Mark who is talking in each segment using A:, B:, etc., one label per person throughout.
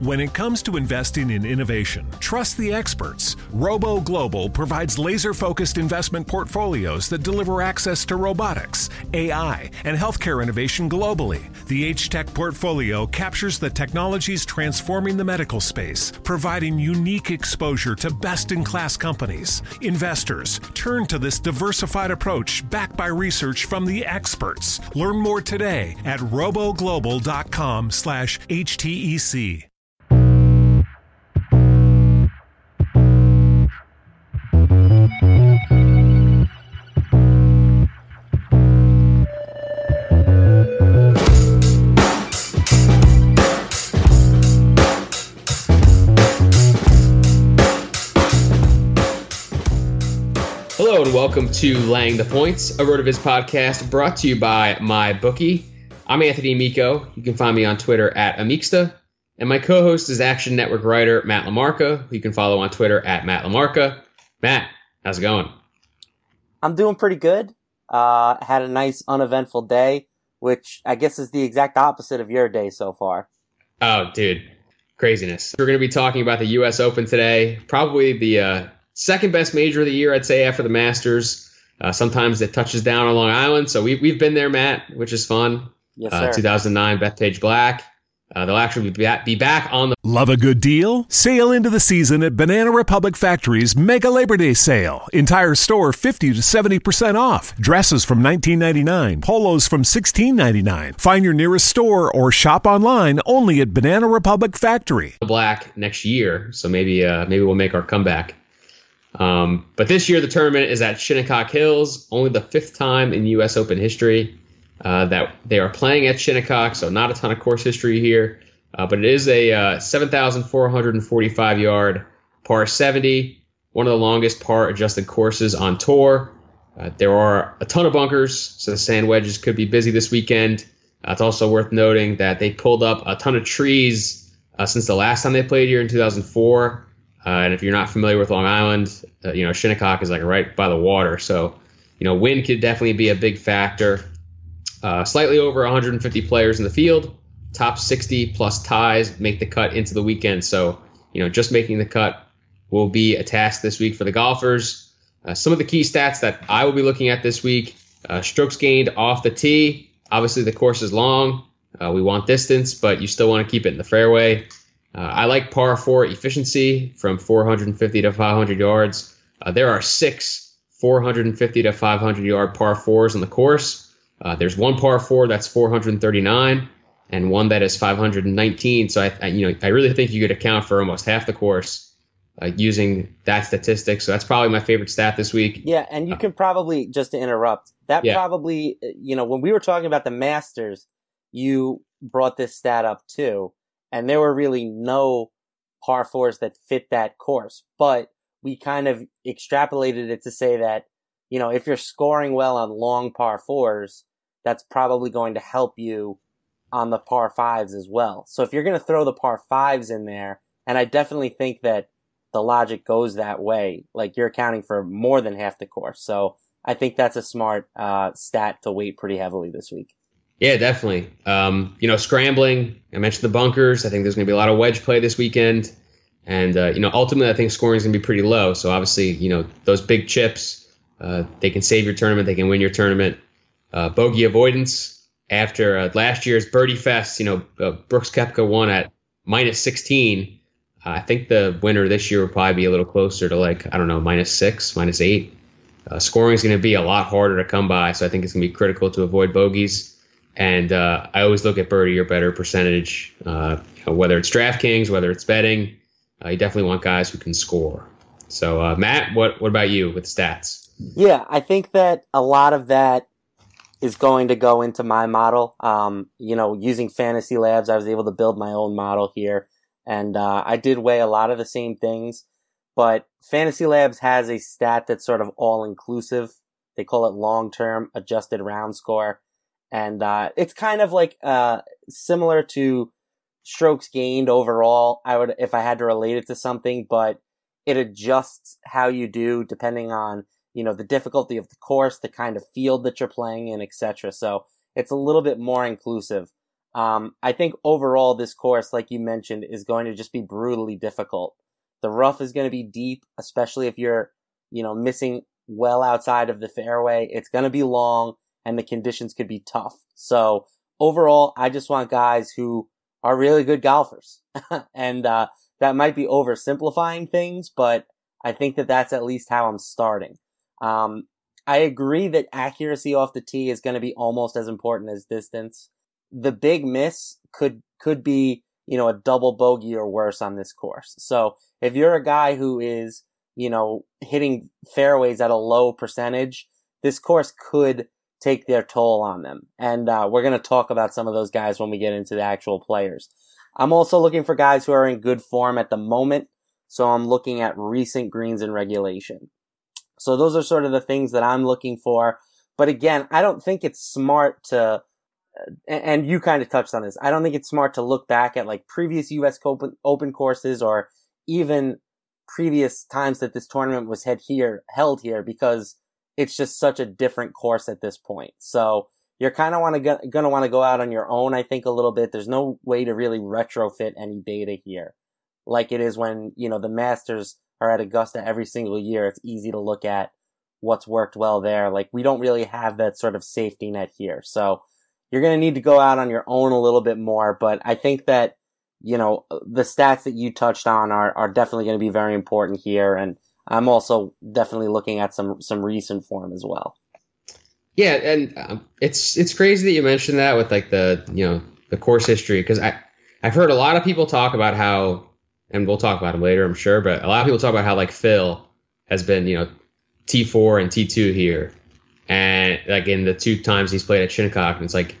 A: When it comes to investing in innovation, trust the experts. Robo Global provides laser focused investment portfolios that deliver access to robotics, AI, and healthcare innovation globally. The H Tech portfolio captures the technologies transforming the medical space, providing unique exposure to best in class companies. Investors, turn to this diversified approach backed by research from the experts. Learn more today at roboglobal.com slash HTEC.
B: Welcome to Laying the Points, a RotoViz podcast brought to you by my bookie. I'm Anthony Amico. You can find me on Twitter at Amicsta, and my co-host is Action Network writer Matt LaMarca, who you can follow on Twitter at Matt LaMarca. Matt, how's it going?
C: I'm doing pretty good. Uh, had a nice uneventful day, which I guess is the exact opposite of your day so far.
B: Oh, dude, craziness. We're going to be talking about the U.S. Open today, probably the uh, second best major of the year, I'd say, after the Masters. Uh, sometimes it touches down on Long Island, so we, we've been there, Matt, which is fun.
C: Yes,
B: Uh,
C: sir.
B: 2009, Bethpage Black. Uh, they'll actually be back, be back on the
A: Love a good deal? Sail into the season at Banana Republic Factory's Mega Labor Day sale. Entire store 50 to 70% off. Dresses from $19.99, polos from $16.99. Find your nearest store or shop online only at Banana Republic Factory.
B: black next year, so maybe uh, maybe we'll make our comeback. Um, but this year the tournament is at Shinnecock Hills, only the fifth time in U.S. Open history uh, that they are playing at Shinnecock, so not a ton of course history here. Uh, but it is a uh, 7,445 yard par 70, one of the longest par adjusted courses on tour. Uh, there are a ton of bunkers, so the sand wedges could be busy this weekend. Uh, it's also worth noting that they pulled up a ton of trees uh, since the last time they played here in 2004. Uh, and if you're not familiar with Long Island, uh, you know Shinnecock is like right by the water, so you know wind could definitely be a big factor. Uh, slightly over 150 players in the field, top 60 plus ties make the cut into the weekend. So you know just making the cut will be a task this week for the golfers. Uh, some of the key stats that I will be looking at this week: uh, strokes gained off the tee. Obviously, the course is long. Uh, we want distance, but you still want to keep it in the fairway. Uh, I like par four efficiency from 450 to 500 yards. Uh, there are six 450 to 500 yard par fours on the course. Uh, there's one par four that's 439 and one that is 519. So I, I, you know, I really think you could account for almost half the course uh, using that statistic. So that's probably my favorite stat this week.
C: Yeah, and you can probably just to interrupt. That
B: Yeah.
C: probably, you know, when we were talking about the Masters, you brought this stat up too, and there were really no par fours that fit that course. But we kind of extrapolated it to say that, you know, if you're scoring well on long par fours, that's probably going to help you on the par fives as well. So if you're going to throw the par fives in there, and I definitely think that the logic goes that way, like you're accounting for more than half the course. So I think that's a smart uh, stat to weight pretty heavily this week.
B: Yeah, definitely. Um, you know, scrambling. I mentioned the bunkers. I think there's going to be a lot of wedge play this weekend, and uh, you know, ultimately, I think scoring is going to be pretty low. So obviously, you know, those big chips, uh, they can save your tournament. They can win your tournament. Uh, bogey avoidance after uh, last year's birdie fest. You know, uh, Brooks Koepka won at minus 16. Uh, I think the winner this year will probably be a little closer to like I don't know, minus six, minus eight. Scoring is going to be a lot harder to come by, so I think it's going to be critical to avoid bogeys. And uh, I always look at birdie or better percentage, uh, whether it's DraftKings, whether it's betting. Uh, you definitely want guys who can score. So, uh, Matt, what what about you with stats?
C: Yeah, I think that a lot of that is going to go into my model. Um, you know, using Fantasy Labs, I was able to build my own model here, and uh, I did weigh a lot of the same things. But Fantasy Labs has a stat that's sort of all inclusive. They call it long term adjusted round score, and uh, it's kind of like uh, similar to strokes gained overall. I would, if I had to relate it to something, but it adjusts how you do depending on you know the difficulty of the course, the kind of field that you're playing in, etc. So it's a little bit more inclusive. Um, I think overall this course, like you mentioned, is going to just be brutally difficult. The rough is going to be deep, especially if you're, you know, missing well outside of the fairway. It's going to be long and the conditions could be tough. So overall, I just want guys who are really good golfers. and, uh, that might be oversimplifying things, but I think that that's at least how I'm starting. Um, I agree that accuracy off the tee is going to be almost as important as distance. The big miss could, could be, you know, a double bogey or worse on this course. So if you're a guy who is, you know, hitting fairways at a low percentage, this course could take their toll on them. And, uh, we're going to talk about some of those guys when we get into the actual players. I'm also looking for guys who are in good form at the moment. So I'm looking at recent greens in regulation. So those are sort of the things that I'm looking for. But again, I don't think it's smart to, and you kind of touched on this. I don't think it's smart to look back at like previous U.S. Open, open courses or even previous times that this tournament was held here, held here because it's just such a different course at this point. So you're kind of want to going to want to go out on your own. I think a little bit. There's no way to really retrofit any data here, like it is when you know the Masters are at Augusta every single year. It's easy to look at what's worked well there. Like we don't really have that sort of safety net here, so you're going to need to go out on your own a little bit more. But I think that you know the stats that you touched on are are definitely going to be very important here, and I'm also definitely looking at some some recent form as well.
B: Yeah, and um, it's it's crazy that you mentioned that with like the you know the course history because I I've heard a lot of people talk about how and we'll talk about him later I'm sure, but a lot of people talk about how like Phil has been you know T four and T two here, and like in the two times he's played at Shinnecock, and it's like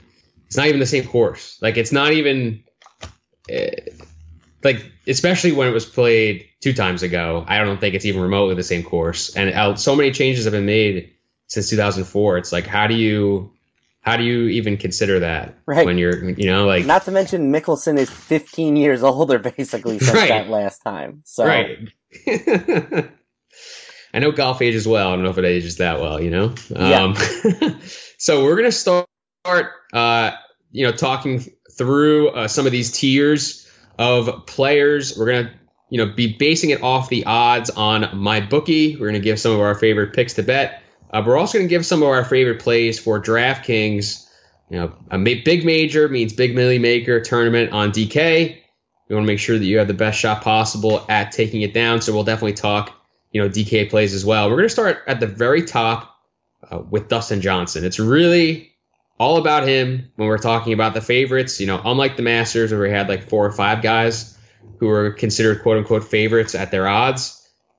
B: it's not even the same course. Like it's not even. Uh, like especially when it was played two times ago, I don't think it's even remotely the same course. And uh, so many changes have been made since 2004. It's like how do you how do you even consider that
C: right.
B: when you're you know like
C: not to mention Mickelson is 15 years older basically since right. that last time. So
B: right. I know golf ages well. I don't know if it ages that well, you know.
C: Yeah. Um,
B: so we're gonna start, uh, you know, talking through uh, some of these tiers of players. We're gonna, you know, be basing it off the odds on my bookie. We're gonna give some of our favorite picks to bet. Uh, we're also to give some of our favorite plays for DraftKings. You know, a big major means big milli maker tournament on DK. We want to make sure that you have the best shot possible at taking it down. So we'll definitely talk, you know, DK plays as well. We're going to start at the very top uh, with Dustin Johnson. It's really all about him when we're talking about the favorites. You know, unlike the Masters where we had like four or five guys who were considered quote unquote favorites at their odds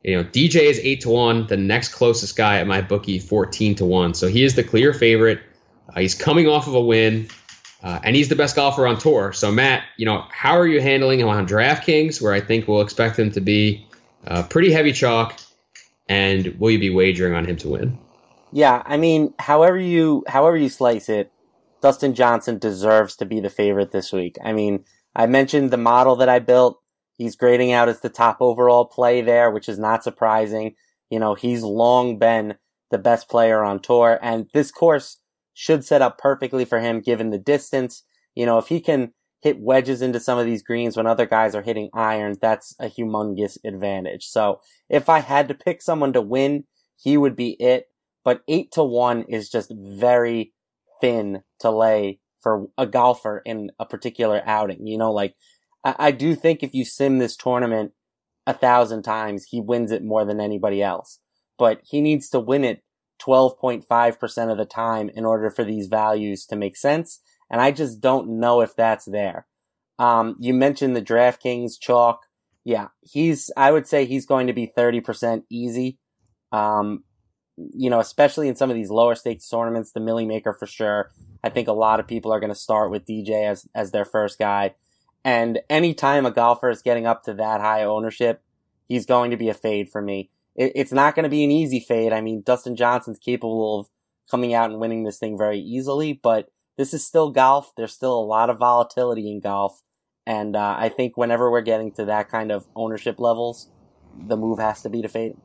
B: you know, DJ is eight to one. The next closest guy at my bookie, fourteen to one. So he is the clear favorite. Uh, he's coming off of a win, uh, and he's the best golfer on tour. So Matt, you know, how are you handling him on DraftKings, where I think we'll expect him to be uh, pretty heavy chalk, and will you be wagering on him to win?
C: Yeah, I mean, however you however you slice it, Dustin Johnson deserves to be the favorite this week. I mean, I mentioned the model that I built. He's grading out as the top overall play there, which is not surprising. You know, he's long been the best player on tour and this course should set up perfectly for him given the distance. You know, if he can hit wedges into some of these greens when other guys are hitting irons, that's a humongous advantage. So if I had to pick someone to win, he would be it. But eight to one is just very thin to lay for a golfer in a particular outing. You know, like I, I do think if you sim this tournament a thousand times, he wins it more than anybody else. But he needs to win it 12.5% of the time in order for these values to make sense. And I just don't know if that's there. Um, you mentioned the DraftKings chalk. Yeah, he's, I would say he's going to be 30% easy. Um, you know, especially in some of these lower stakes tournaments, the Millie Maker for sure. I think a lot of people are going to start with DJ as, as their first guy. And anytime a golfer is getting up to that high ownership, he's going to be a fade for me. It, it's not going to be an easy fade. I mean, Dustin Johnson's capable of coming out and winning this thing very easily, but this is still golf. There's still a lot of volatility in golf. And uh, I think whenever we're getting to that kind of ownership levels, the move has to be to fade.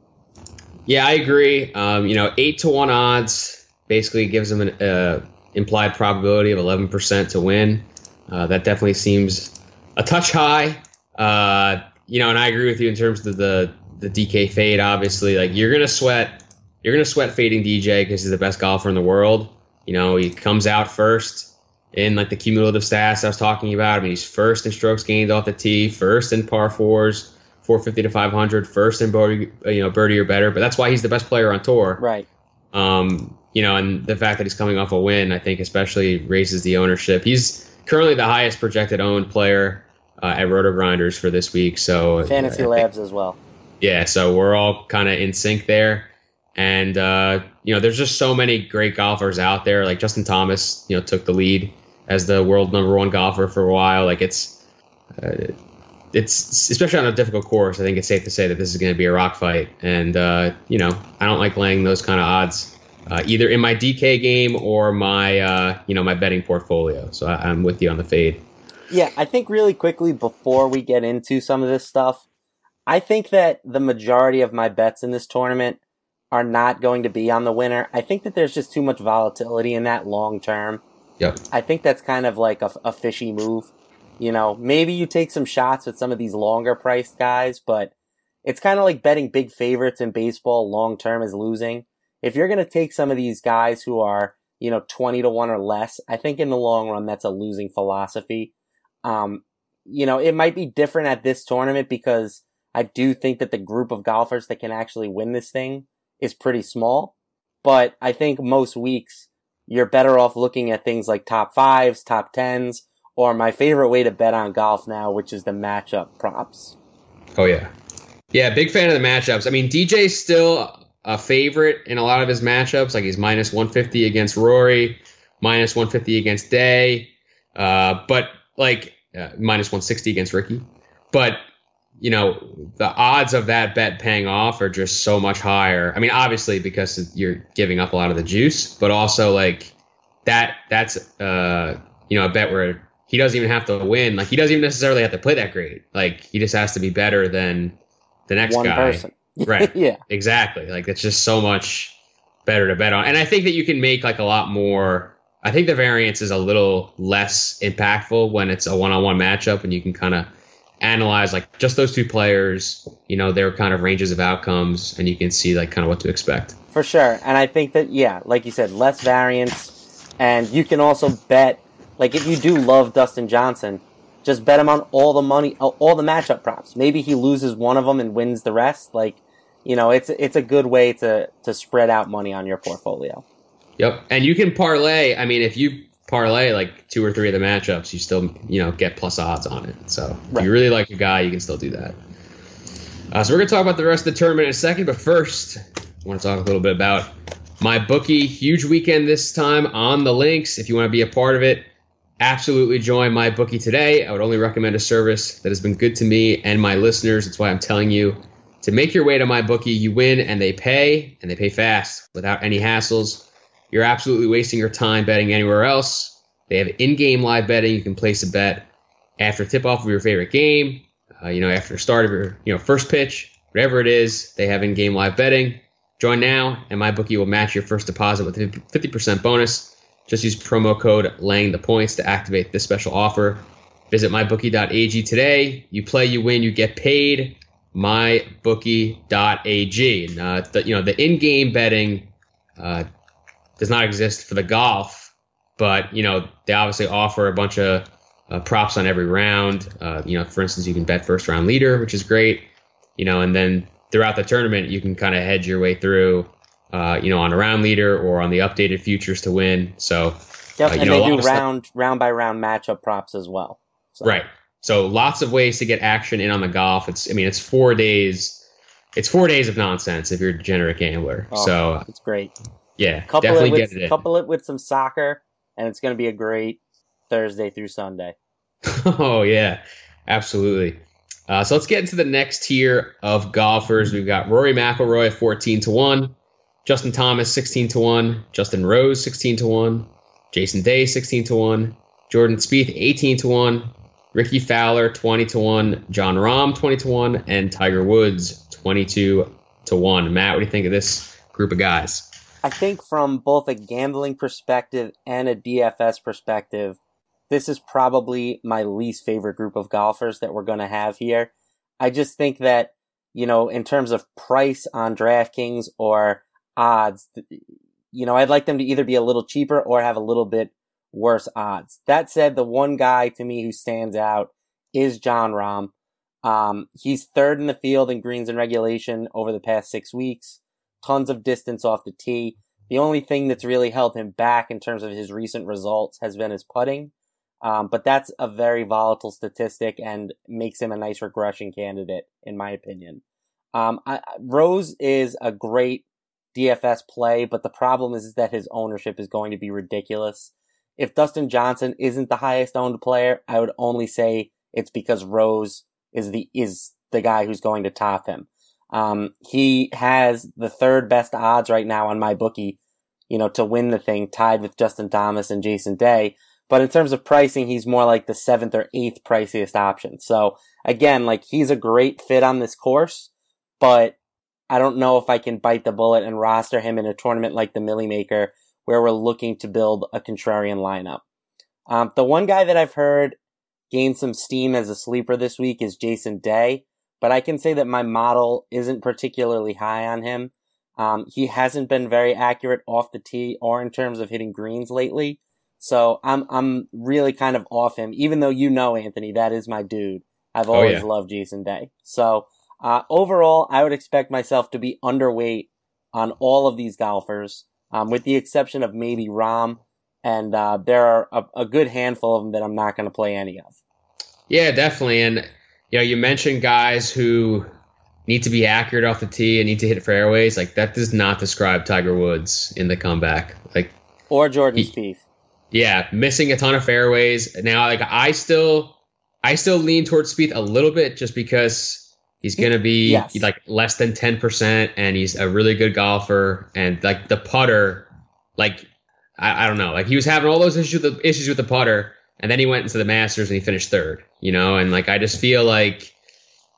B: Yeah, I agree. Um, you know, eight to one odds basically gives him an uh, implied probability of 11% to win. Uh, that definitely seems a touch high. Uh, you know, and I agree with you in terms of the the DK fade. Obviously, like you're gonna sweat, you're gonna sweat fading DJ because he's the best golfer in the world. You know, he comes out first in like the cumulative stats I was talking about. I mean, he's first in strokes gained off the tee, first in par fours, 450 to 500, first in birdie, you know, birdie or better. But that's why he's the best player on tour.
C: Right.
B: Um, you know, and the fact that he's coming off a win, I think, especially raises the ownership. He's currently the highest projected owned player uh, at RotoGrinders for this week. So
C: Fantasy Labs as well.
B: Yeah, so we're all kind of in sync there. And uh, you know, there's just so many great golfers out there. Like Justin Thomas, you know, took the lead as the world number one golfer for a while. Like it's, uh, it's especially on a difficult course. I think it's safe to say that this is going to be a rock fight. And uh, you know, I don't like laying those kind of odds uh, either in my DK game or my uh, you know my betting portfolio. So I, I'm with you on the fade.
C: Yeah, I think really quickly before we get into some of this stuff, I think that the majority of my bets in this tournament are not going to be on the winner. I think that there's just too much volatility in that long term.
B: Yep.
C: I think that's kind of like a, a fishy move. You know, maybe you take some shots with some of these longer priced guys, but it's kind of like betting big favorites in baseball long term is losing. If you're going to take some of these guys who are, you know, 20 to 1 or less, I think in the long run that's a losing philosophy. Um, you know, it might be different at this tournament because I do think that the group of golfers that can actually win this thing is pretty small. But I think most weeks you're better off looking at things like top fives, top tens, or my favorite way to bet on golf now, which is the matchup props.
B: Oh yeah, yeah, big fan of the matchups. I mean, DJ's still a favorite in a lot of his matchups. Like he's minus 150 against Rory, minus 150 against Day, uh, but like uh, minus 160 against Rickie. But you know, the odds of that bet paying off are just so much higher. I mean, obviously because you're giving up a lot of the juice, but also like that that's uh you know a bet where he doesn't even have to win. Like he doesn't even necessarily have to play that great. Like he just has to be better than the next
C: One
B: guy.
C: person.
B: Right.
C: yeah.
B: Exactly. Like it's just so much better to bet on. And I think that you can make like a lot more I think the variance is a little less impactful when it's a one-on-one matchup and you can kind of analyze like just those two players, you know, their kind of ranges of outcomes, and you can see like kind of what to expect.
C: For sure. And I think that, yeah, like you said, less variance. And you can also bet, like if you do love Dustin Johnson, just bet him on all the money, all the matchup props. Maybe he loses one of them and wins the rest. Like, you know, it's it's a good way to to spread out money on your portfolio.
B: Yep, and you can parlay. I mean, if you parlay like two or three of the matchups, you still you know get plus odds on it. So right. if you really like a guy, you can still do that. Uh, so we're gonna talk about the rest of the tournament in a second, but first, I want to talk a little bit about my bookie. Huge weekend this time on the links. If you want to be a part of it, absolutely join my bookie today. I would only recommend a service that has been good to me and my listeners. That's why I'm telling you to make your way to my bookie. You win and they pay, and they pay fast without any hassles. You're absolutely wasting your time betting anywhere else. They have in-game live betting. You can place a bet after tip-off of your favorite game. Uh, you know, after start of your you know first pitch, whatever it is, they have in-game live betting. Join now, and my bookie will match your first deposit with a 50% bonus. Just use promo code Laying the points to activate this special offer. Visit mybookie.ag today. You play, you win, you get paid. Mybookie.ag. Uh, the, you know the in-game betting uh, does not exist for the golf, but you know they obviously offer a bunch of uh, props on every round. Uh, you know, for instance, you can bet first round leader, which is great. You know, and then throughout the tournament, you can kind of hedge your way through. Uh, you know, on a round leader or on the updated futures to win. So,
C: yep,
B: uh,
C: and
B: know,
C: they do round stuff. round by round matchup props as well.
B: So. Right. So lots of ways to get action in on the golf. It's I mean it's four days. It's four days of nonsense if you're a degenerate gambler.
C: Oh,
B: so
C: it's great.
B: Yeah,
C: couple
B: definitely
C: it with,
B: get it in.
C: Couple it with some soccer, and it's going to be a great Thursday through Sunday.
B: oh yeah, absolutely. Uh, so let's get into the next tier of golfers. We've got Rory McIlroy at fourteen to one, Justin Thomas sixteen to one, Justin Rose sixteen to one, Jason Day sixteen to one, Jordan Spieth eighteen to one, Rickie Fowler 20 to 1, Jon Rahm 20 to 1, and Tiger Woods 22 to 1. Matt, what do you think of this group of guys?
C: I think from both a gambling perspective and a DFS perspective, this is probably my least favorite group of golfers that we're going to have here. I just think that, you know, in terms of price on DraftKings or odds, you know, I'd like them to either be a little cheaper or have a little bit worse odds. That said, the one guy to me who stands out is Jon Rahm. Um, he's third in the field in greens and regulation over the past six weeks. Tons of distance off the tee. The only thing that's really held him back in terms of his recent results has been his putting. Um, but that's a very volatile statistic and makes him a nice regression candidate, in my opinion. Um, I, Rose is a great DFS play, but the problem is, is that his ownership is going to be ridiculous. If Dustin Johnson isn't the highest owned player, I would only say it's because Rose is the is the guy who's going to top him. Um, he has the third best odds right now on my bookie, you know, to win the thing, tied with Justin Thomas and Jason Day. But in terms of pricing, he's more like the seventh or eighth priciest option. So again, like he's a great fit on this course, but I don't know if I can bite the bullet and roster him in a tournament like the Millie Maker where we're looking to build a contrarian lineup. Um, the one guy that I've heard gain some steam as a sleeper this week is Jason Day, but I can say that my model isn't particularly high on him. Um, he hasn't been very accurate off the tee or in terms of hitting greens lately. So I'm I'm really kind of off him, even though you know Anthony, that is my dude. I've oh, always oh, yeah. loved Jason Day. So uh, overall, I would expect myself to be underweight on all of these golfers, um, with the exception of maybe Rahm. and uh, there are a, a, good handful of them that I'm not going to play any of.
B: Yeah, definitely. And you know, you mentioned guys who need to be accurate off the tee and need to hit fairways. Like that does not describe Tiger Woods in the comeback. Like
C: or Jordan Spieth.
B: Yeah, missing a ton of fairways. Now, like I still, I still lean towards Spieth a little bit just because he's going to be yes. like less than ten percent, and he's a really good golfer. And like the putter, like I, I don't know. Like he was having all those issues with the, issues with the putter, and then he went into the Masters and he finished third. You know, and like I just feel like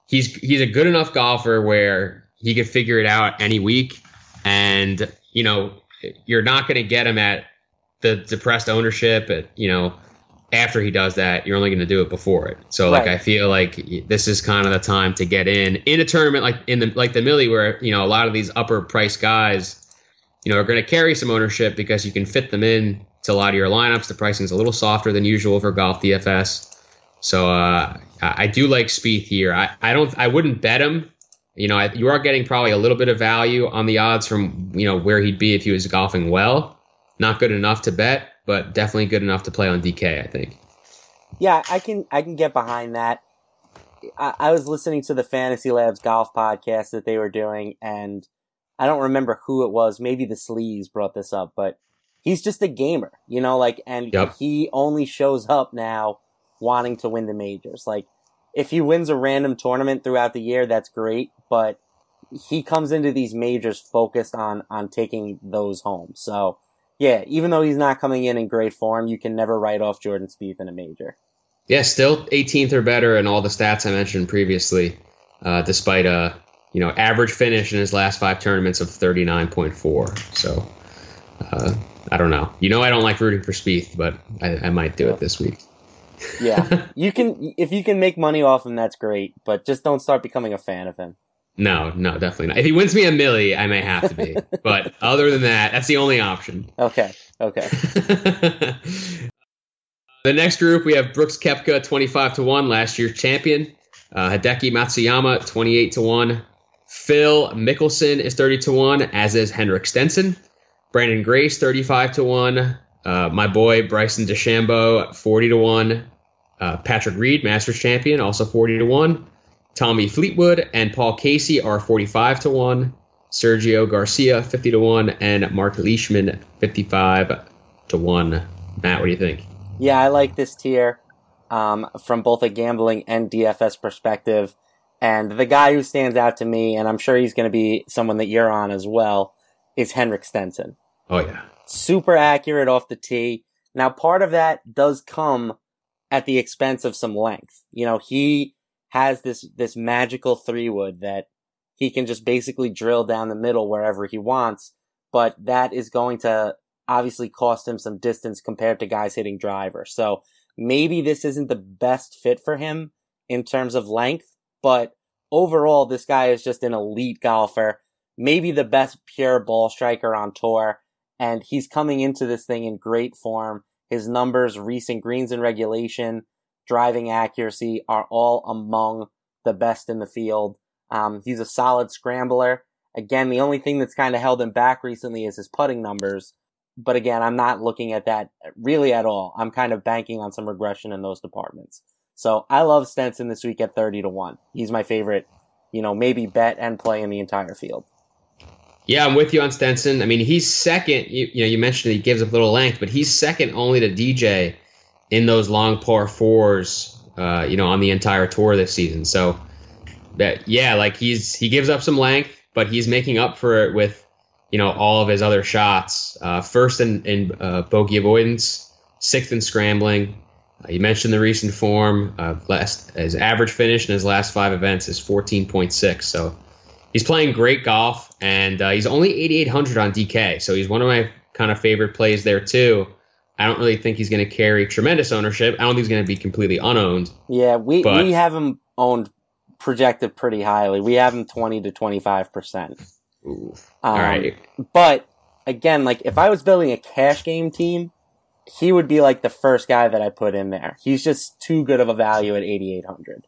B: he's he's a good enough golfer where he could figure it out any week, and you know you're not going to get him at the depressed ownership. At you know after he does that, you're only going to do it before it. So like right. I feel like this is kind of the time to get in in a tournament like in the like the Millie where you know a lot of these upper price guys you know, are going to carry some ownership because you can fit them in to a lot of your lineups. The pricing is a little softer than usual for golf DFS. So uh, I do like Spieth here. I, I don't. I wouldn't bet him. You know, I, you are getting probably a little bit of value on the odds from you know where he'd be if he was golfing well. Not good enough to bet, but definitely good enough to play on DK. I think.
C: Yeah, I can. I can get behind that. I, I was listening to the Fantasy Labs golf podcast that they were doing, and I don't remember who it was. Maybe the Sleaze brought this up, but he's just a gamer, you know, like, and yep. he only shows up now wanting to win the majors. Like, if he wins a random tournament throughout the year, that's great, but he comes into these majors focused on, on taking those home. So, yeah, even though he's not coming in in great form, you can never write off Jordan Spieth in a major.
B: Yeah, still 18th or better in all the stats I mentioned previously, uh, despite a you know, average finish in his last five tournaments of 39.4. So, uh, I don't know. You know, I don't like rooting for Spieth, but I, I might do it this week.
C: yeah, you can if you can make money off him, that's great. But just don't start becoming a fan of him.
B: No, no, definitely not. If he wins me a millie, I may have to be. but other than that, that's the only option.
C: Okay. Okay.
B: the next group we have Brooks Koepka, twenty-five to one, last year's champion. Uh, Hideki Matsuyama, twenty-eight to one. Phil Mickelson is 30 to 1, as is Henrik Stenson. Branden Grace, 35 to 1. Uh, my boy Bryson DeChambeau, 40 to 1. Uh, Patrick Reed, Masters champion, also 40 to 1. Tommy Fleetwood and Paul Casey are 45 to 1. Sergio Garcia, 50 to 1. And Mark Leishman, 55 to 1. Matt, what do you think?
C: Yeah, I like this tier um, from both a gambling and DFS perspective. And the guy who stands out to me, and I'm sure he's going to be someone that you're on as well, is Henrik Stenson.
B: Oh, yeah.
C: Super accurate off the tee. Now, part of that does come at the expense of some length. You know, he has this, this magical three wood that he can just basically drill down the middle wherever he wants, but that is going to obviously cost him some distance compared to guys hitting driver. So maybe this isn't the best fit for him in terms of length, but overall, this guy is just an elite golfer, maybe the best pure ball striker on tour. And he's coming into this thing in great form. His numbers, recent greens in regulation, driving accuracy are all among the best in the field. Um, he's a solid scrambler. Again, the only thing that's kind of held him back recently is his putting numbers. But again, I'm not looking at that really at all. I'm kind of banking on some regression in those departments. So I love Stenson this week at 30 to 1. He's my favorite, you know, maybe bet and play in the entire field.
B: Yeah, I'm with you on Stenson. I mean, he's second. You, you know, you mentioned he gives up a little length, but he's second only to DJ in those long par fours, uh, you know, on the entire tour this season. So, that yeah, like he's he gives up some length, but he's making up for it with, you know, all of his other shots. Uh, first in, in uh, bogey avoidance, sixth in scrambling, uh, you mentioned the recent form. Uh, last his average finish in his last five events is 14.6. So he's playing great golf, and uh, he's only 8,800 on DK. So he's one of my kind of favorite plays there too. I don't really think he's going to carry tremendous ownership. I don't think he's going to be completely unowned.
C: Yeah, we we have him owned projected pretty highly. We have him 20 to 25 percent.
B: Um, All right,
C: but again, like if I was building a cash game team he would be like the first guy that I put in there. He's just too good of a value at 8,800.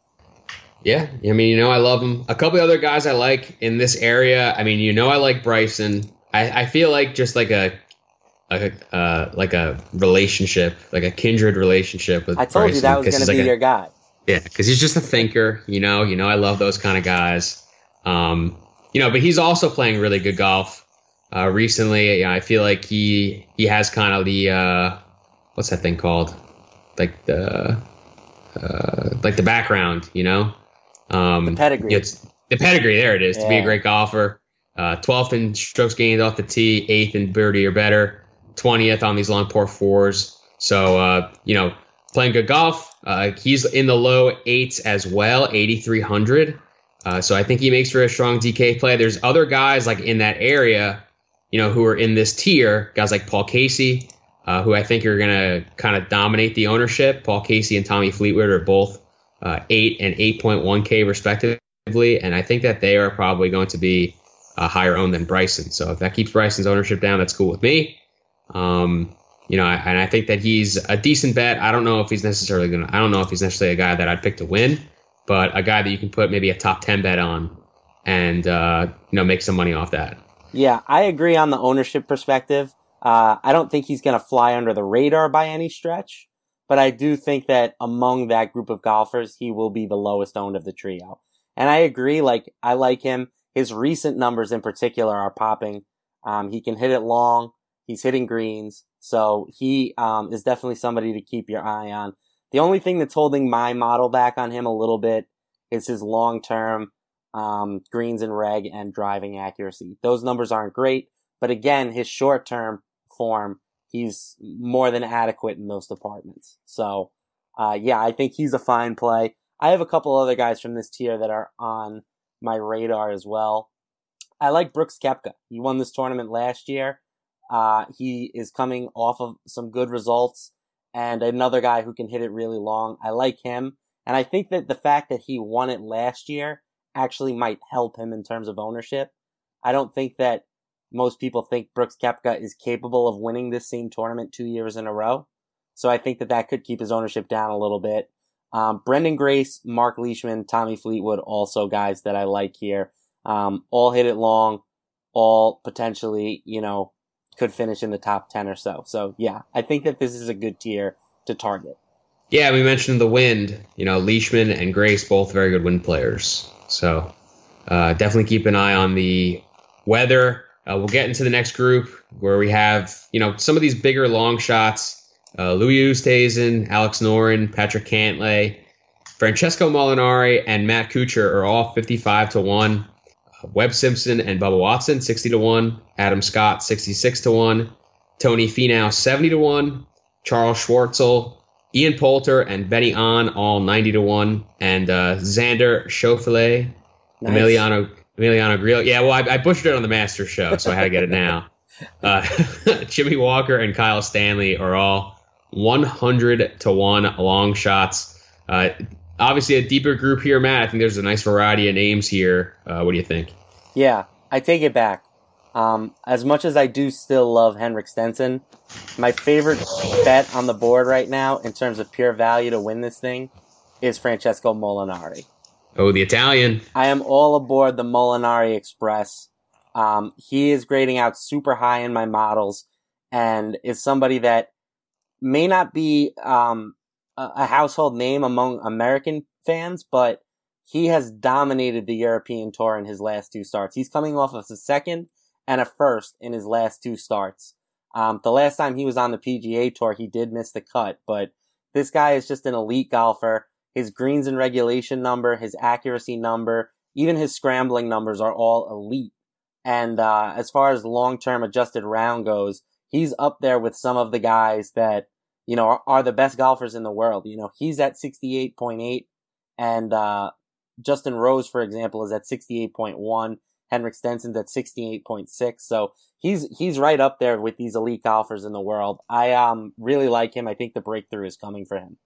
B: Yeah, I mean, you know, I love him. A couple other guys I like in this area. I mean, you know, I like Bryson. I, I feel like just like a, a uh, like a relationship, like a kindred relationship with.
C: I told
B: Bryson,
C: you that was going to be
B: like
C: your a, guy.
B: Yeah, because he's just a thinker. You know, you know, I love those kind of guys. Um, you know, but he's also playing really good golf. Uh, recently, I feel like he he has kind of the uh, what's that thing called? Like the uh, like the background, you know.
C: Um, the pedigree.
B: It's the pedigree. There it is. Yeah. To be a great golfer. Uh, 12th in strokes gained off the tee, 8th in birdie or better, 20th on these long par fours. So uh, you know, playing good golf. Uh, he's in the low eights as well, 8,300. Uh, so I think he makes for a strong DK play. There's other guys like in that area, you know, who are in this tier. Guys like Paul Casey, uh, who I think are going to kind of dominate the ownership. Paul Casey and Tommy Fleetwood are both uh, 8 and 8.1K respectively, and I think that they are probably going to be uh, higher owned than Bryson. So if that keeps Bryson's ownership down, that's cool with me. Um, you know, and I think that he's a decent bet. I don't know if he's necessarily going to, I don't know if he's necessarily a guy that I'd pick to win, but a guy that you can put maybe a top 10 bet on and, uh, you know, make some money off that.
C: Yeah, I agree on the ownership perspective. Uh, I don't think he's going to fly under the radar by any stretch, but I do think that among that group of golfers, he will be the lowest owned of the trio. And I agree, like, I like him. His recent numbers in particular are popping. Um, he can hit it long. He's hitting greens. So he, um, is definitely somebody to keep your eye on. The only thing that's holding my model back on him a little bit is his long term, um, greens and reg and driving accuracy. Those numbers aren't great, but again, his short term form, he's more than adequate in those departments. So, uh, yeah, I think he's a fine play. I have a couple other guys from this tier that are on my radar as well. I like Brooks Koepka. He won this tournament last year. Uh, he is coming off of some good results and another guy who can hit it really long. I like him. And I think that the fact that he won it last year actually might help him in terms of ownership. I don't think that most people think Brooks Koepka is capable of winning this same tournament two years in a row. So I think that that could keep his ownership down a little bit. Um, Branden Grace, Mark Leishman, Tommy Fleetwood, also guys that I like here. Um, all hit it long, all potentially, you know, could finish in the top 10 or so. So yeah, I think that this is a good tier to target.
B: Yeah, we mentioned the wind. You know, Leishman and Grace, both very good wind players. So uh, definitely keep an eye on the weather uh, we'll get into the next group where we have, you know, some of these bigger long shots. Uh, Louis Oosthuizen, Alex Noren, Patrick Cantlay, Francesco Molinari, and Matt Kuchar are all 55 to 1. Webb Simpson and Bubba Watson, 60 to 1. Adam Scott, 66 to 1. Tony Finau, 70 to 1. Charles Schwartzel, Ian Poulter, and Benny An, all 90 to 1. And uh, Xander Schauffele, nice. Emiliano Emiliano Grillo. Yeah, well, I, I butchered it on the Master Show, so I had to get it now. Uh, Jimmy Walker and Kyle Stanley are all 100 to 1 long shots. Uh, obviously, a deeper group here, Matt. I think there's a nice variety of names here. Uh, what do you think?
C: Yeah, I take it back. Um, as much as I do still love Henrik Stenson, my favorite bet on the board right now in terms of pure value to win this thing is Francesco Molinari.
B: Oh, the Italian.
C: I am all aboard the Molinari Express. Um, he is grading out super high in my models and is somebody that may not be um, a, household name among American fans, but he has dominated the European tour in his last two starts. He's coming off of a second and a first in his last two starts. Um, the last time he was on the PGA tour, he did miss the cut, but this guy is just an elite golfer. His greens and regulation number, his accuracy number, even his scrambling numbers are all elite. And uh, as far as long-term adjusted round goes, he's up there with some of the guys that you know are, are the best golfers in the world. You know, he's at 68.8, and uh, Justin Rose, for example, is at 68.1. Henrik Stenson's at 68.6. So he's, he's right up there with these elite golfers in the world. I, um, really like him. I think the breakthrough is coming for him.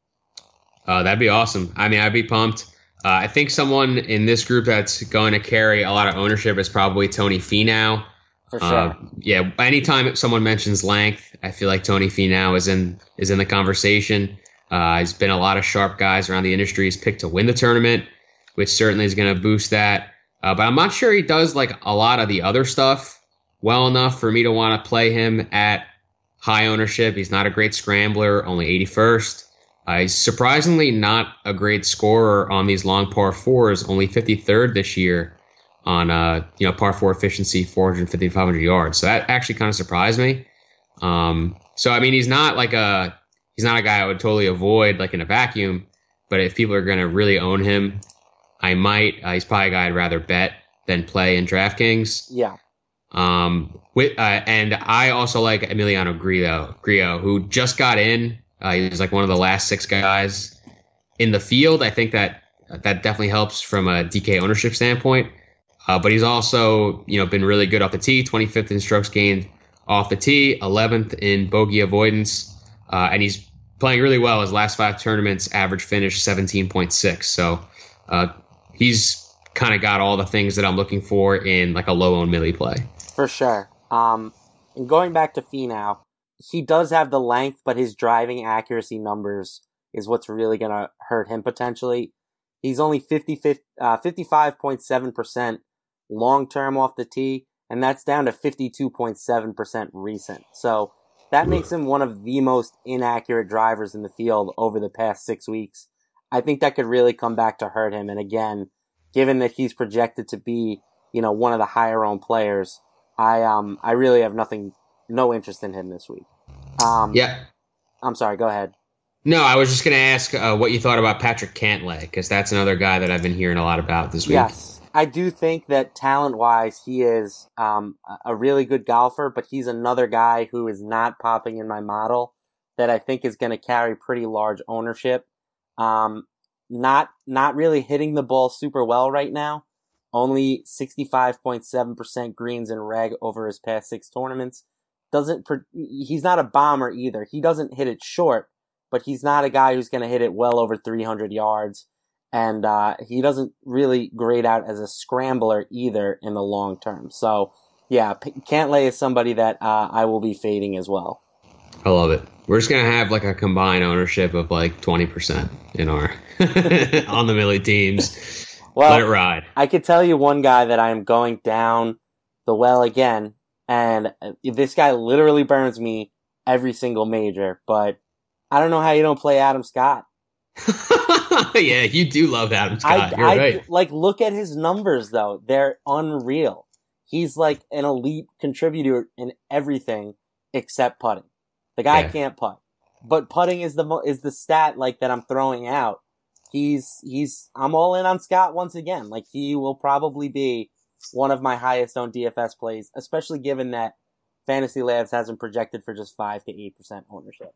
B: Uh, that'd be awesome. I mean, I'd be pumped. Uh, I think someone in this group that's going to carry a lot of ownership is probably Tony Finau.
C: For sure. Uh,
B: yeah. Anytime someone mentions length, I feel like Tony Finau is in is in the conversation. Uh, there's been a lot of sharp guys around the industry. He's picked to win the tournament, which certainly is going to boost that. Uh, but I'm not sure he does like a lot of the other stuff well enough for me to want to play him at high ownership. He's not a great scrambler, only 81st. Uh, he's surprisingly not a great scorer on these long par fours, only 53rd this year on uh, you know par four efficiency, 450 500 yards. So that actually kind of surprised me. Um, so I mean, he's not like a he's not a guy I would totally avoid like in a vacuum. But if people are going to really own him, I might. Uh, he's probably a guy I'd rather bet than play in DraftKings.
C: Yeah.
B: Um. With uh, and I also like Emiliano Grillo, Grillo, who just got in. Uh, he was like one of the last six guys in the field. I think that that definitely helps from a DK ownership standpoint. Uh, but he's also, you know, been really good off the tee. 25th in strokes gained off the tee, 11th in bogey avoidance, uh, and he's playing really well. His last five tournaments, average finish 17.6. So uh, he's kind of got all the things that I'm looking for in like a low owned millie play.
C: For sure. Um, and going back to Finau, he does have the length, but his driving accuracy numbers is what's really going to hurt him potentially. He's only 50, uh, 55.7% long term off the tee, and that's down to 52.7% recent. So that makes him one of the most inaccurate drivers in the field over the past six weeks. I think that could really come back to hurt him. And again, given that he's projected to be, you know, one of the higher owned players, I um I really have nothing, no interest in him this week. Um,
B: yeah.
C: I'm sorry. Go ahead.
B: No, I was just going to ask uh, what you thought about Patrick Cantlay because that's another guy that I've been hearing a lot about this week.
C: Yes, I do think that talent wise, he is um, a really good golfer, but he's another guy who is not popping in my model that I think is going to carry pretty large ownership. Um, not not really hitting the ball super well right now. Only 65.7% greens and reg over his past six tournaments. Doesn't he's not a bomber either. He doesn't hit it short, but he's not a guy who's going to hit it well over 300 yards and uh, he doesn't really grade out as a scrambler either in the long term. So, yeah, P- Cantlay is somebody that uh, I will be fading as well.
B: I love it. We're just gonna have like a combined ownership of like twenty percent in our on the Millie teams. Well, Let it ride.
C: I could tell you one guy that I am going down the well again, and uh, this guy literally burns me every single major. But I don't know how you don't play Adam Scott.
B: yeah, you do love Adam Scott. I, You're I, right.
C: Like, look at his numbers though; they're unreal. He's like an elite contributor in everything except putting. The guy yeah. can't putt, but putting is the mo- is the stat like that I'm throwing out. He's he's I'm all in on Scott once again. Like he will probably be one of my highest owned DFS plays, especially given that Fantasy Labs hasn't projected for just five to eight percent ownership.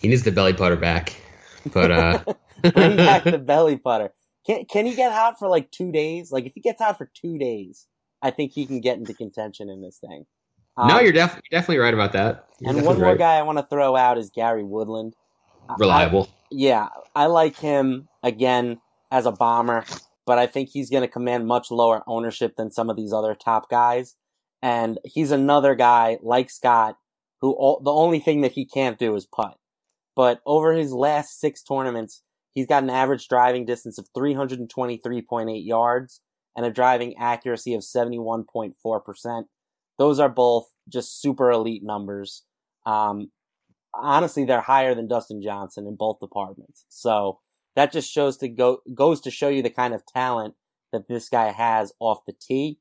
B: He needs the belly putter back. But uh
C: bring back the belly putter. Can can he get hot for like two days? Like if he gets hot for two days, I think he can get into contention in this thing.
B: Um, no, you're, def- you're definitely right about that. You're
C: and one more right. guy I want to throw out is Gary Woodland.
B: Reliable.
C: I, yeah, I like him again as a bomber, but I think he's going to command much lower ownership than some of these other top guys. And he's another guy like Scott who all, the only thing that he can't do is putt. But over his last six tournaments, he's got an average driving distance of 323.8 yards and a driving accuracy of 71.4%. Those are both just super elite numbers. Um, honestly, they're higher than Dustin Johnson in both departments. So that just shows to go, goes to show you the kind of talent that this guy has off the tee.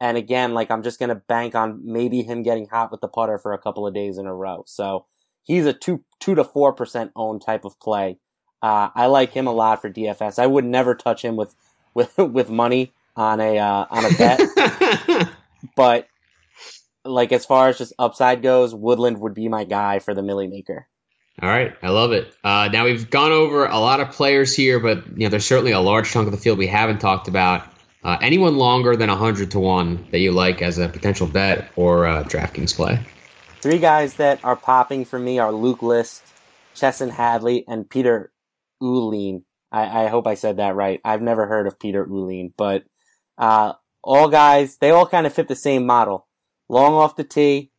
C: And again, like I'm just to bank on maybe him getting hot with the putter for a couple of days in a row. So he's a two, two to 4% owned type of play. Uh, I like him a lot for DFS. I would never touch him with, with, with money on a, uh, on a bet. but like as far as just upside goes, Woodland would be my guy for the Milly Maker.
B: All right, I love it. Uh, now we've gone over a lot of players here, but you know there's certainly a large chunk of the field we haven't talked about. Uh, anyone longer than hundred to one that you like as a potential bet or uh, DraftKings play?
C: Three guys that are popping for me are Luke List, Chesson Hadley, and Peter Uihlein. I, I, hope I said that right. I've never heard of Peter Uihlein, but uh, all guys, they all kind of fit the same model long off the tee,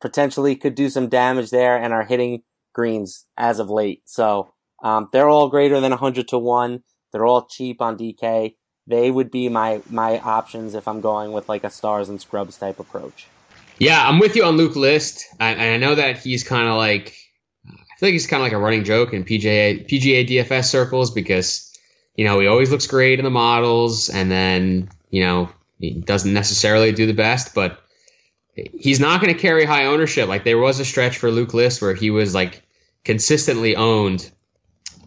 C: potentially could do some damage there and are hitting greens as of late. So um, they're all greater than 100 to 1. They're all cheap on DK. They would be my my options if I'm going with like a stars and scrubs type approach.
B: Yeah, I'm with you on Luke List. I, I know that he's kind of like I feel like he's kind of like a running joke in PGA PGA DFS circles because you know he always looks great in the models and then you know he doesn't necessarily do the best, but he's not going to carry high ownership. Like there was a stretch for Luke List where he was like consistently owned,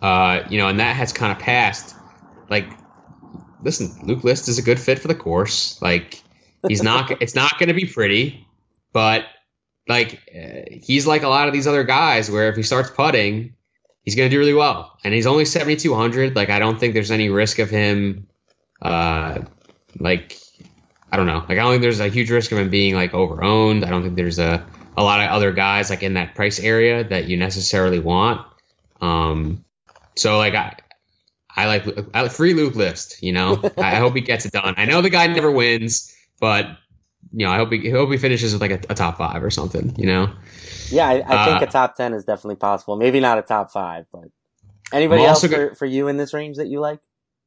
B: uh, you know, and that has kind of passed. Like, listen, Luke List is a good fit for the course. Like, he's not. it's not going to be pretty, but like uh, he's like a lot of these other guys where if he starts putting, he's going to do really well. And he's only seventy two hundred. Like, I don't think there's any risk of him. Uh, like I don't know. Like I don't think there's a huge risk of him being like over owned. I don't think there's a a lot of other guys like in that price area that you necessarily want. Um, so like I, I like I, free Luke List. You know, I hope he gets it done. I know the guy never wins, but you know, I hope he I hope he finishes with like a, a top five or something. You know.
C: Yeah, I, I think uh, a top ten is definitely possible. Maybe not a top five, but anybody else for, for you in this range that you like?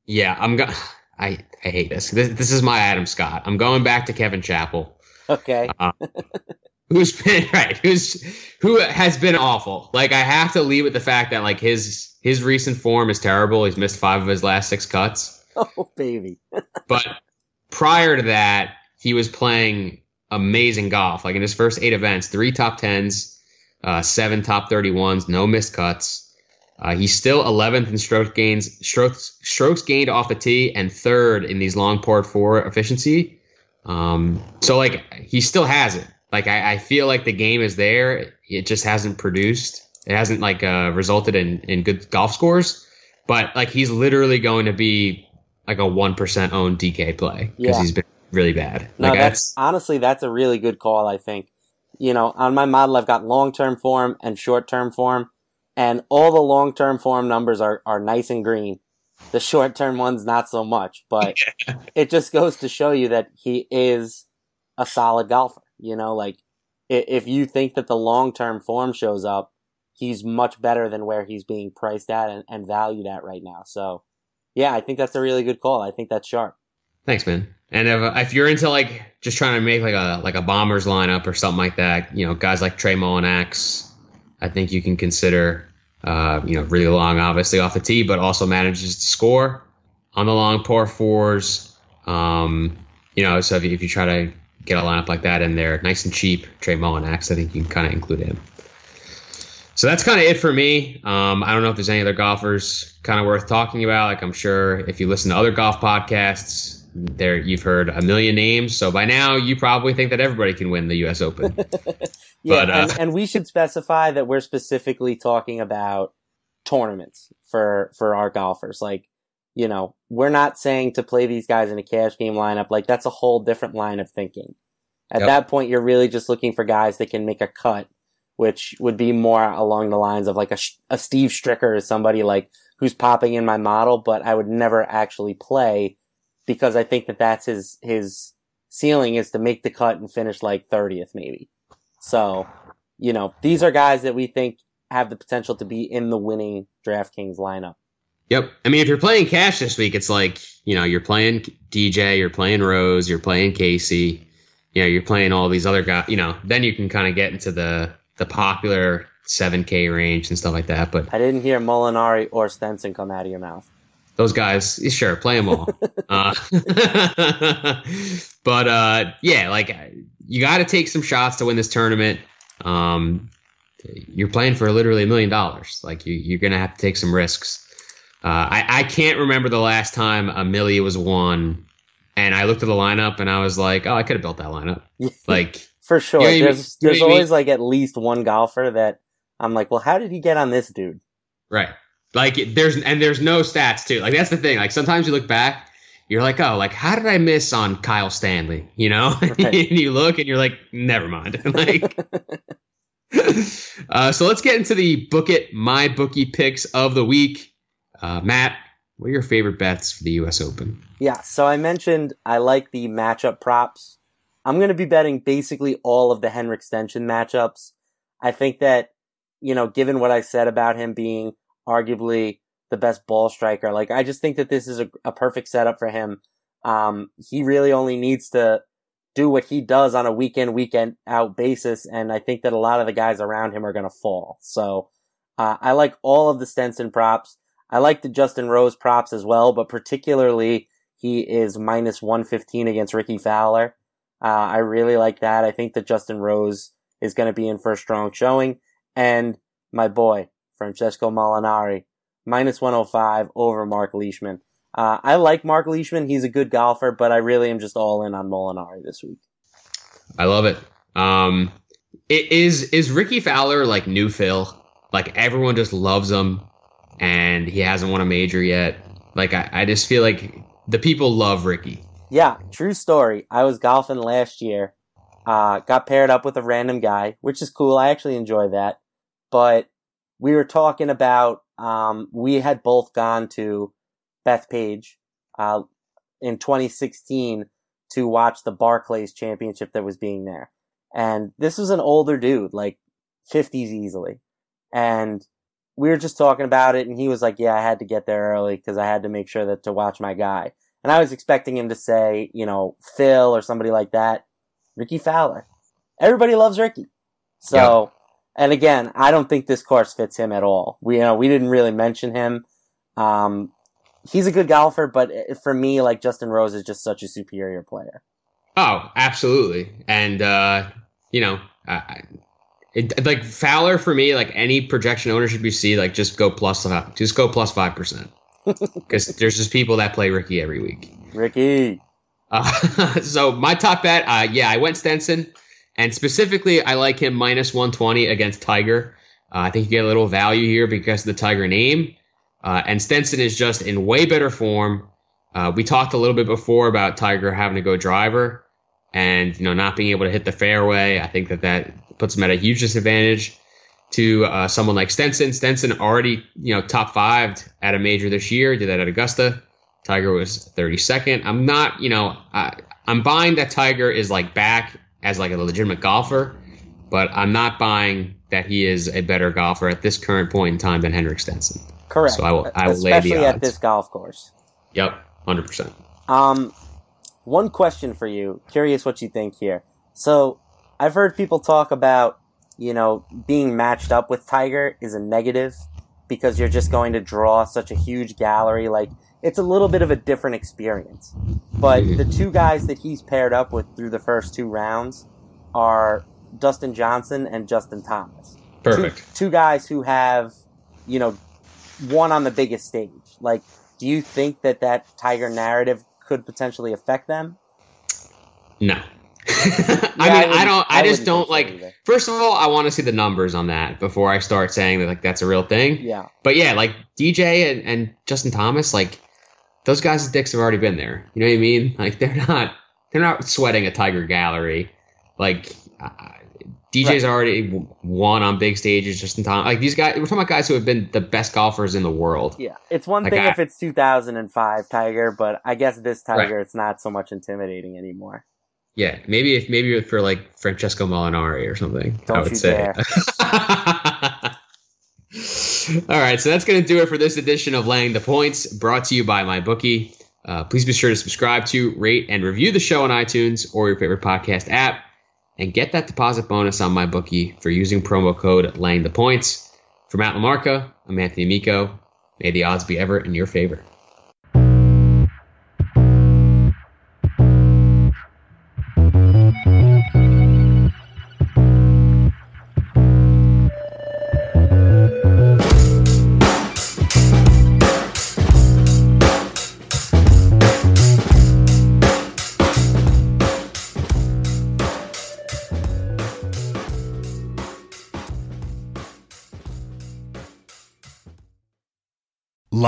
B: Yeah, I'm going. I, I hate this. this. This is my Adam Scott. I'm going back to Kevin Chappell.
C: Okay. Uh,
B: who's been right? Who's who has been awful? Like I have to leave with the fact that like his his recent form is terrible. He's missed five of his last six cuts.
C: Oh baby.
B: but prior to that, he was playing amazing golf. Like in his first eight events, three top tens, uh, seven top thirty ones, no missed cuts. Uh, he's still 11th in stroke gains, strokes strokes gained off the tee, and third in these long par four efficiency. Um, so like he still has it. Like I, I, feel like the game is there. It just hasn't produced. It hasn't like uh, resulted in in good golf scores. But like he's literally going to be like a one percent owned DK play because yeah. he's been really bad.
C: No,
B: like
C: that's honestly that's a really good call. I think you know on my model I've got long term form and short term form and all the long term form numbers are, are nice and green. The short term ones, not so much, but it just goes to show you that he is a solid golfer. You know, like if you think that the long term form shows up, he's much better than where he's being priced at and, and valued at right now. So, yeah, I think that's a really good call. I think that's sharp.
B: Thanks, man. And if, if you're into like just trying to make like a like a bombers lineup or something like that, you know, guys like Trey Mullinax, I think you can consider. Uh, you know, really long, obviously off the tee, but also manages to score on the long par fours. Um, you know, so if you, if you try to get a lineup like that in there, nice and cheap, Trey Mullinax, I think you can kind of include him. So that's kind of it for me. Um, I don't know if there's any other golfers kind of worth talking about. Like I'm sure if you listen to other golf podcasts, there you've heard a million names. So by now you probably think that everybody can win the U.S. Open.
C: yeah, but, uh, and, and we should specify that we're specifically talking about tournaments for for our golfers. Like, you know, we're not saying to play these guys in a cash game lineup. Like that's a whole different line of thinking. At
B: Yep.
C: that point, you're really just looking for guys that can make a cut, which would be more along the lines of like a, a Steve Stricker or somebody like who's popping in my model, but I would never actually play because I think that that's his, his ceiling is to make the cut and finish like 30th maybe. So, you know, these are guys that we think have the potential to be in the winning DraftKings lineup.
B: Yep. I mean, if you're playing cash this week, it's like you know you're playing DJ, you're playing Rose, you're playing Casey, you know you're playing all these other guys. You know, then you can kind of get into the the popular 7K range and stuff like that. But
C: I didn't hear Molinari or Stenson come out of your mouth.
B: Those guys, sure, play them all. uh, but uh, yeah, like you got to take some shots to win this tournament. Um, you're playing for literally a million dollars. Like you, you're gonna have to take some risks. Uh, I, I can't remember the last time a was won, and I looked at the lineup and I was like, oh, I could have built that lineup. Like,
C: For sure.
B: You know what I mean?
C: there's
B: You know
C: there's
B: I mean?
C: always like at least one golfer that I'm like, well, how did he get on this dude?
B: right? Like there's and there's no stats too. Like that's the thing. Like sometimes you look back, you're like, oh, like how did I miss on Kyle Stanley? You know,
C: Right.
B: and you look and you're like, never mind. like, uh, so let's get into the book it my bookie picks of the week. Uh, Matt, what are your favorite bets for the U.S. Open?
C: Yeah, so I mentioned I like the matchup props. I'm going to be betting basically all of the Henrik Stenson matchups. I think that, you know, given what I said about him being arguably the best ball striker, like I just think that this is a, a perfect setup for him. Um, he really only needs to do what he does on a weekend, weekend out basis. And I think that a lot of the guys around him are going to fall. So, uh, I like all of the Stenson props. I like the Justin Rose props as well, but particularly he is minus 115 against Rickie Fowler. Uh, I really like that. I think that Justin Rose is going to be in for a strong showing. And my boy, Francesco Molinari, minus 105 over Mark Leishman. Uh, I like Mark Leishman. He's a good golfer, but I really am just all in on Molinari this week.
B: I love it. Um, it is is Rickie Fowler like new Phil? Like everyone just loves him, and he hasn't won a major yet. Like I, I just feel like the people love Rickie.
C: Yeah, true story. I was golfing last year. Uh, got paired up with a random guy, which is cool. I actually enjoy that. But we were talking about, um, we had both gone to Bethpage, uh, in 2016 to watch the Barclays championship that was being there. And this was an older dude, like 50s easily. And we were just talking about it and he was like, yeah, I had to get there early because I had to make sure that to watch my guy. And I was expecting him to say, you know, Phil or somebody like that. Rickie Fowler. Everybody loves Rickie. So, and again, I don't think this course fits him at all. We, you know, we didn't really mention him. Um, he's a good golfer, but for me, like Justin Rose is just such a superior player.
B: Oh, absolutely. And uh, you know, I, I- it, like Fowler for me, like any projection ownership you see, like just go plus five, just go plus five percent, because there's just people that play Rickie every week.
C: Rickie.
B: Uh, so my top bet, uh, yeah, I went Stenson, and specifically, I like him minus 120 against Tiger. Uh, I think you get a little value here because of the Tiger name, uh, and Stenson is just in way better form. Uh, we talked a little bit before about Tiger having to go driver, and you know not being able to hit the fairway. I think that that puts him at a huge disadvantage to uh, someone like Stenson. Stenson already you know top five at a major this year. Did that at Augusta. Tiger was 32nd. I'm not, you know, I, I'm buying that Tiger is like back as like a legitimate golfer, but I'm not buying that he is a better golfer at this current point in time than Henrik Stenson.
C: Correct.
B: So I will- I will lay the
C: Especially at this golf course.
B: Yep, 100%.
C: Um, one question for you. Curious what you think here. So, I've heard people talk about, you know, being matched up with Tiger is a negative because you're just going to draw such a huge gallery. Like, it's a little bit of a different experience. But
B: Mhm.
C: the two guys that he's paired up with through the first two rounds are Dustin Johnson and Justin Thomas.
B: Perfect.
C: Two, two guys who have, you know, won on the biggest stage. Like, do you think that that Tiger narrative could potentially affect them?
B: No. I mean, I,
C: wouldn't-
B: don't, I, just don't like,
C: either.
B: first of all, I want to see the numbers on that before I start saying that like that's a real thing.
C: Yeah,
B: But yeah, like DJ and, and Justin Thomas, like those guys' dicks have already been there. You know what I mean? Like they're not they're not sweating a Tiger gallery. Like uh, DJ's right. already won on big stages just in time. Like these guys, we're talking about guys who have been the best golfers in the world.
C: Yeah, it's one like thing I, if it's 2005 Tiger, but I guess this Tiger, right. it's not so much intimidating anymore.
B: Yeah, maybe if maybe for like Francesco Molinari or something.
C: Don't
B: I would say. All right, so that's going to do it for this edition of Laying the Points, brought to you by MyBookie. Uh, please be sure to subscribe to, rate, and review the show on iTunes or your favorite podcast app, and get that deposit bonus on MyBookie for using promo code Laying the Points. For Matt LaMarca, I'm Anthony Amico. May the odds be ever in your favor.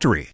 A: Factory.